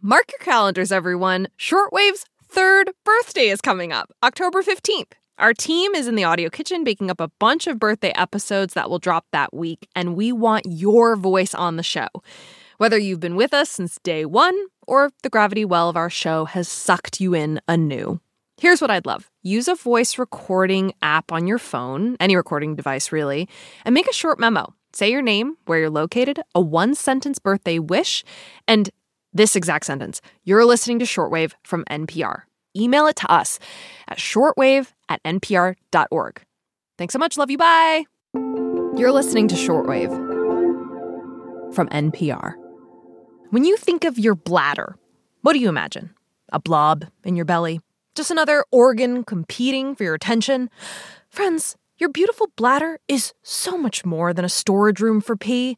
Mark your calendars, everyone. Shortwave's third birthday is coming up, October 15th. Our team is in the audio kitchen baking up a bunch of birthday episodes that will drop that week, and we want your voice on the show. Whether you've been with us since day one or the gravity well of our show has sucked you in anew. Here's what I'd love use a voice recording app on your phone, any recording device really, and make a short memo. Say your name, where you're located, a one sentence birthday wish, and this exact sentence You're listening to Shortwave from NPR. Email it to us at shortwave at npr.org. Thanks so much. Love you. Bye. You're listening to Shortwave from NPR. When you think of your bladder, what do you imagine? A blob in your belly? Just another organ competing for your attention? Friends, your beautiful bladder is so much more than a storage room for pee.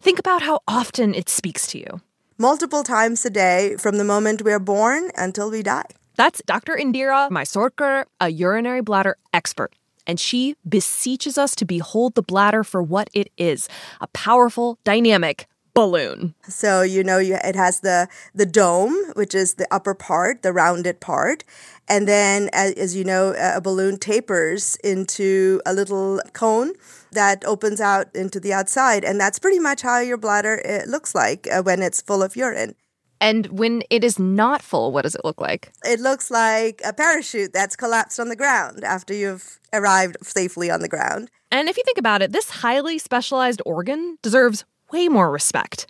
Think about how often it speaks to you multiple times a day from the moment we are born until we die. That's Dr. Indira Mysorekar, a urinary bladder expert. And she beseeches us to behold the bladder for what it is a powerful, dynamic balloon. So you know you, it has the the dome, which is the upper part, the rounded part, and then as, as you know, a balloon tapers into a little cone that opens out into the outside. And that's pretty much how your bladder looks like uh, when it's full of urine. And when it is not full, what does it look like? It looks like a parachute that's collapsed on the ground after you've arrived safely on the ground. And if you think about it, this highly specialized organ deserves way more respect.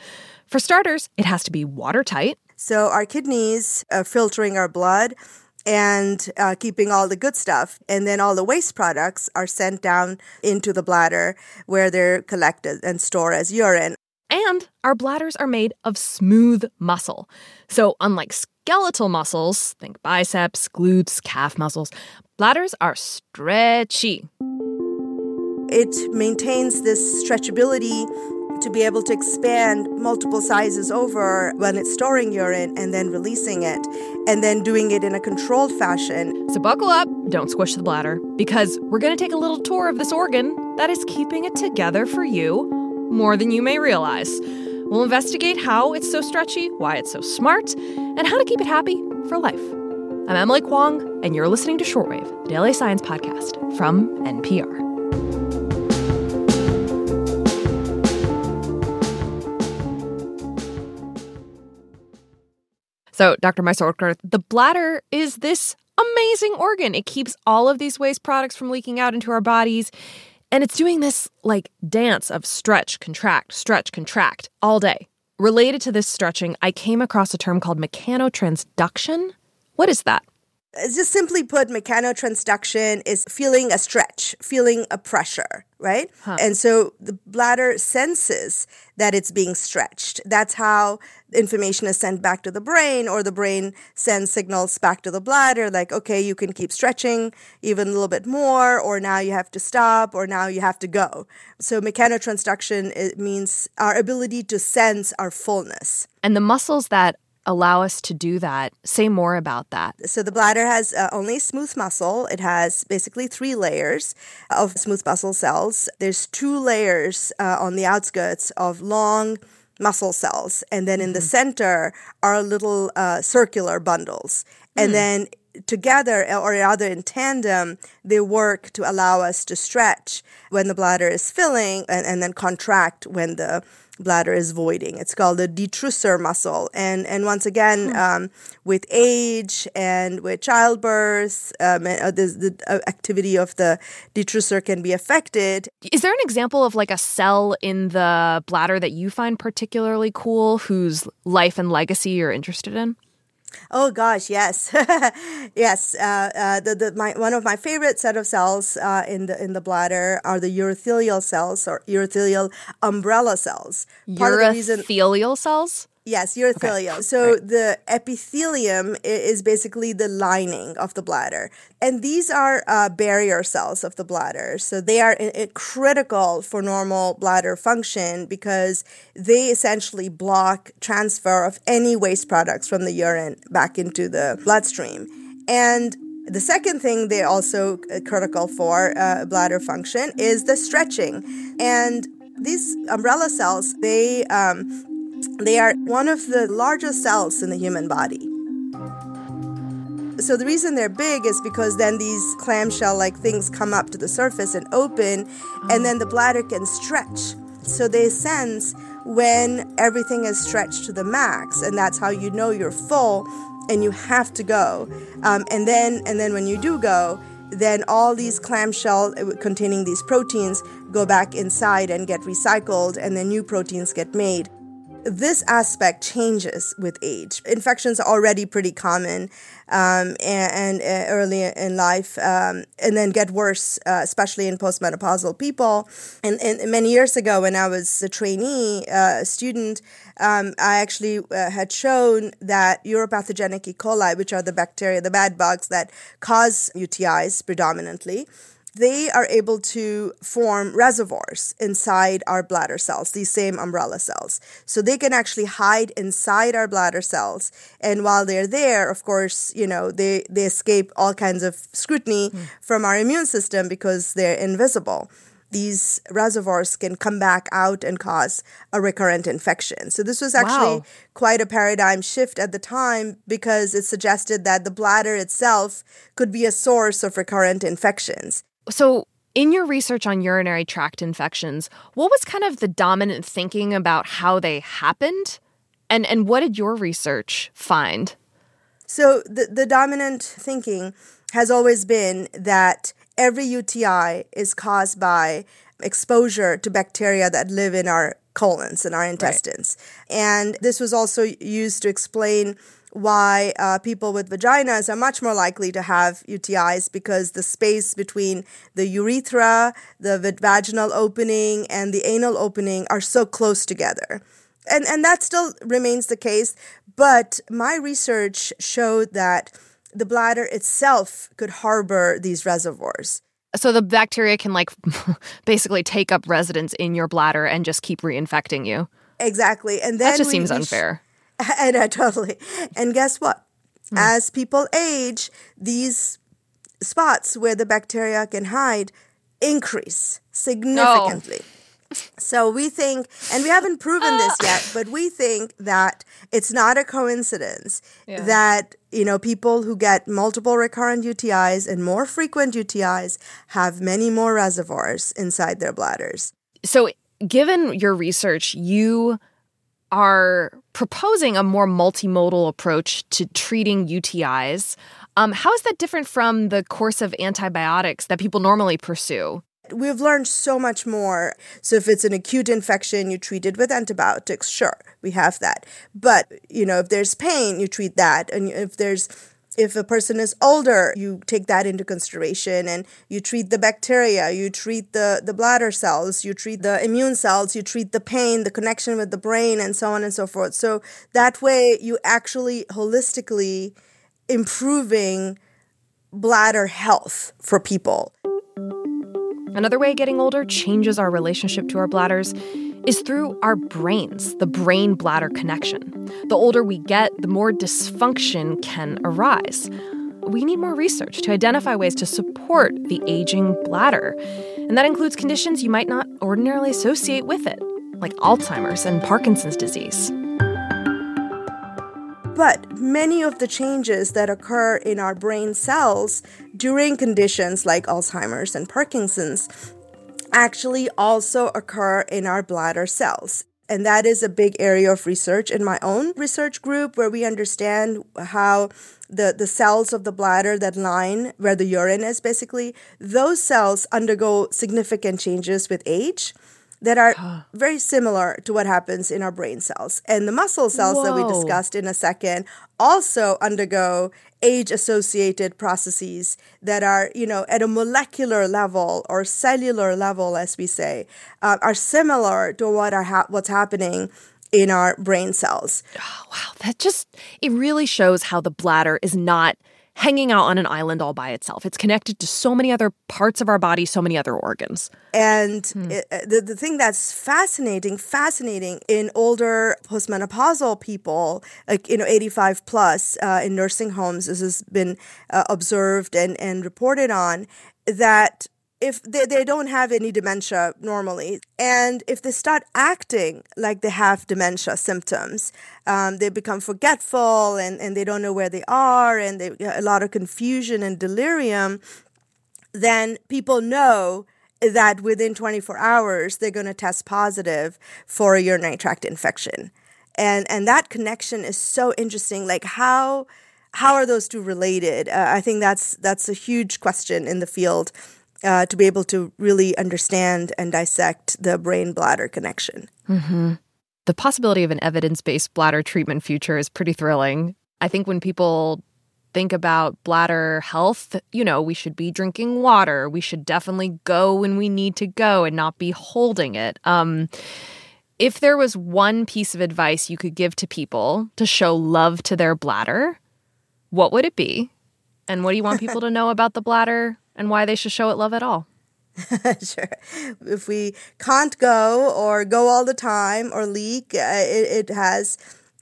For starters, it has to be watertight. So our kidneys are filtering our blood and uh, keeping all the good stuff. And then all the waste products are sent down into the bladder where they're collected and stored as urine. And our bladders are made of smooth muscle. So, unlike skeletal muscles, think biceps, glutes, calf muscles, bladders are stretchy. It maintains this stretchability to be able to expand multiple sizes over when it's storing urine and then releasing it and then doing it in a controlled fashion. So buckle up, don't squish the bladder, because we're going to take a little tour of this organ that is keeping it together for you more than you may realize. We'll investigate how it's so stretchy, why it's so smart, and how to keep it happy for life. I'm Emily Kwong, and you're listening to Shortwave, the Daily Science Podcast from NPR. So, Dr. Mysorekar, the bladder is this amazing organ. It keeps all of these waste products from leaking out into our bodies. And it's doing this like dance of stretch, contract, stretch, contract all day. Related to this stretching, I came across a term called mechanotransduction. What is that? Just simply put, mechanotransduction is feeling a stretch, feeling a pressure, right? Huh. And so the bladder senses that it's being stretched. That's how information is sent back to the brain, or the brain sends signals back to the bladder, like, okay, you can keep stretching even a little bit more, or now you have to stop, or now you have to go. So mechanotransduction it means our ability to sense our fullness. And the muscles that allow us to do that? Say more about that. So, the bladder has uh, only smooth muscle. It has basically three layers of smooth muscle cells. There's two layers uh, on the outskirts of long muscle cells. And then in the mm-hmm. center are little uh, circular bundles. And mm. then together or rather in tandem, they work to allow us to stretch when the bladder is filling and, and then contract when the bladder is voiding. It's called the detrusor muscle. And, and once again, hmm. um, with age and with childbirth, um, uh, the, the uh, activity of the detrusor can be affected. Is there an example of like a cell in the bladder that you find particularly cool whose life and legacy you're interested in? Oh gosh, yes, yes. Uh, uh, the, the, my, one of my favorite set of cells uh, in the in the bladder are the urothelial cells or urothelial umbrella cells. Part urothelial reason, cells. Yes, urothelium. Okay. So right. the epithelium is basically the lining of the bladder. And these are uh, barrier cells of the bladder. So they are critical for normal bladder function because they essentially block transfer of any waste products from the urine back into the bloodstream. And the second thing they're also uh, critical for uh, bladder function is the stretching. And these umbrella cells, they um, They are one of the largest cells in the human body. So the reason they're big is because then these clamshell like things come up to the surface and open, and then the bladder can stretch. So they sense when everything is stretched to the max, and that's how you know you're full and you have to go. Um, and then and then when you do go, then all these clamshell uh, containing these proteins go back inside and get recycled, and then new proteins get made this aspect changes with age. Infections are already pretty common um, and, and uh, early in life, um, and then get worse, uh, especially in postmenopausal people. And, and, many years ago, when I was a trainee uh, student, um, I actually uh, had shown that uropathogenic E. coli, which are the bacteria, the bad bugs that cause UTIs predominantly, they are able to form reservoirs inside our bladder cells, these same umbrella cells. So they can actually hide inside our bladder cells. And while they're there, of course, you know, they, they escape all kinds of scrutiny mm. from our immune system because they're invisible. These reservoirs can come back out and cause a recurrent infection. So, this was actually wow. quite a paradigm shift at the time because it suggested that the bladder itself could be a source of recurrent infections. So, in your research on urinary tract infections, what was kind of the dominant thinking about how they happened? And, and what did your research find? So, the, the dominant thinking has always been that every UTI is caused by exposure to bacteria that live in our colons and our intestines. Right. And this was also used to explain why uh, people with vaginas are much more likely to have UTIs because the space between the urethra, the vaginal opening, and the anal opening are so close together. And, and that still remains the case, but my research showed that the bladder itself could harbor these reservoirs. So the bacteria can like basically take up residence in your bladder and just keep reinfecting you. Exactly. And then that just seems unfair. and uh, totally. And guess what? Mm. As people age, these spots where the bacteria can hide increase significantly. Oh. So we think, and we haven't proven this yet, but we think that it's not a coincidence yeah. that you know people who get multiple recurrent UTIs and more frequent UTIs have many more reservoirs inside their bladders. So, given your research, you are proposing a more multimodal approach to treating UTIs. Um, how is that different from the course of antibiotics that people normally pursue? We've learned so much more. So, if it's an acute infection, you treat it with antibiotics. Sure, we have that. But, you know, if there's pain, you treat that. And if there's if a person is older, you take that into consideration and you treat the bacteria, you treat the, the bladder cells, you treat the immune cells, you treat the pain, the connection with the brain, and so on and so forth. So that way, you actually holistically improving bladder health for people. Another way getting older changes our relationship to our bladders is through our brains, the brain bladder connection. The older we get, the more dysfunction can arise. We need more research to identify ways to support the aging bladder. And that includes conditions you might not ordinarily associate with it, like Alzheimer's and Parkinson's disease. But many of the changes that occur in our brain cells during conditions like Alzheimer's and Parkinson's actually also occur in our bladder cells. And that is a big area of research in my own research group where we understand how the, the cells of the bladder that line where the urine is basically, those cells undergo significant changes with age that are very similar to what happens in our brain cells. And the muscle cells Whoa. that we discussed in a second also undergo age associated processes that are, you know, at a molecular level or cellular level, as we say, uh, are similar to what are ha- what's happening in our brain cells. Oh, wow, that just it really shows how the bladder is not hanging out on an island all by itself. It's connected to so many other parts of our body, so many other organs. And hmm. it, uh, the, the thing that's fascinating, fascinating in older postmenopausal people, like, you know, 85 plus uh, in nursing homes, this has been uh, observed and, and reported on, that if they, they don't have any dementia normally, and if they start acting like they have dementia symptoms, um, they become forgetful and, and they don't know where they are, and they a lot of confusion and delirium, then people know that within 24 hours they're going to test positive for a urinary tract infection. And and that connection is so interesting like how how are those two related? Uh, i think that's that's a huge question in the field uh, to be able to really understand and dissect the brain bladder connection mm-hmm. the possibility of an evidence-based bladder treatment future is pretty thrilling i think when people think about bladder health, you know, we should be drinking water. We should definitely go when we need to go and not be holding it. Um, if there was one piece of advice you could give to people to show love to their bladder, what would it be? And what do you want people to know about the bladder and why they should show it love at all? sure. If we can't go or go all the time or leak, uh, it, it has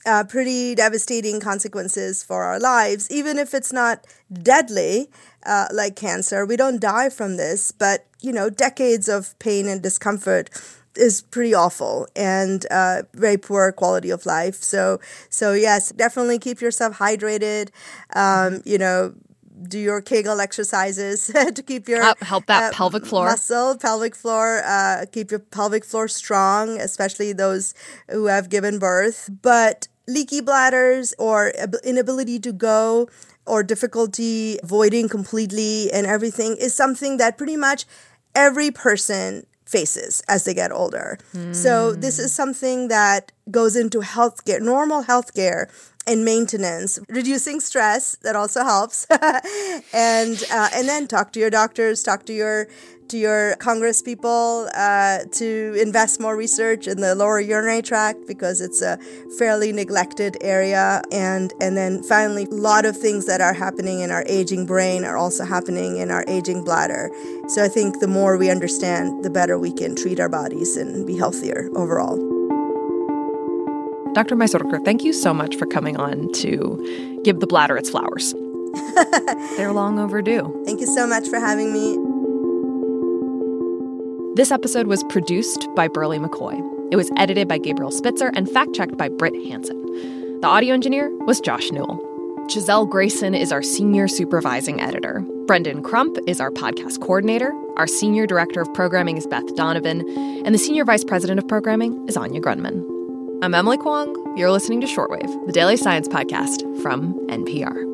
uh, pretty devastating consequences for our lives, even if it's not deadly uh, like cancer. We don't die from this, but you know, decades of pain and discomfort is pretty awful and uh, very poor quality of life. So, so yes, definitely keep yourself hydrated. Um, you know, do your Kegel exercises to keep your help, help that uh, pelvic floor muscle, pelvic floor, uh, keep your pelvic floor strong, especially those who have given birth. But leaky bladders or inability to go or difficulty voiding completely and everything is something that pretty much every person faces as they get older. Mm. So this is something that goes into healthcare, normal healthcare and maintenance, reducing stress that also helps, and uh, and then talk to your doctors, talk to your to your Congress people uh, to invest more research in the lower urinary tract because it's a fairly neglected area. And, and then finally, a lot of things that are happening in our aging brain are also happening in our aging bladder. So I think the more we understand, the better we can treat our bodies and be healthier overall. Dr. Mysorekar, thank you so much for coming on to give the bladder its flowers. They're long overdue. Thank you so much for having me. This episode was produced by Berly McCoy. It was edited by Gabriel Spitzer and fact checked by Britt Hanson. The audio engineer was Josh Newell. Giselle Grayson is our senior supervising editor. Brendan Crump is our podcast coordinator. Our senior director of programming is Beth Donovan. And the senior vice president of programming is Anya Grundmann. I'm Emily Kwong. You're listening to Shortwave, the daily science podcast from NPR.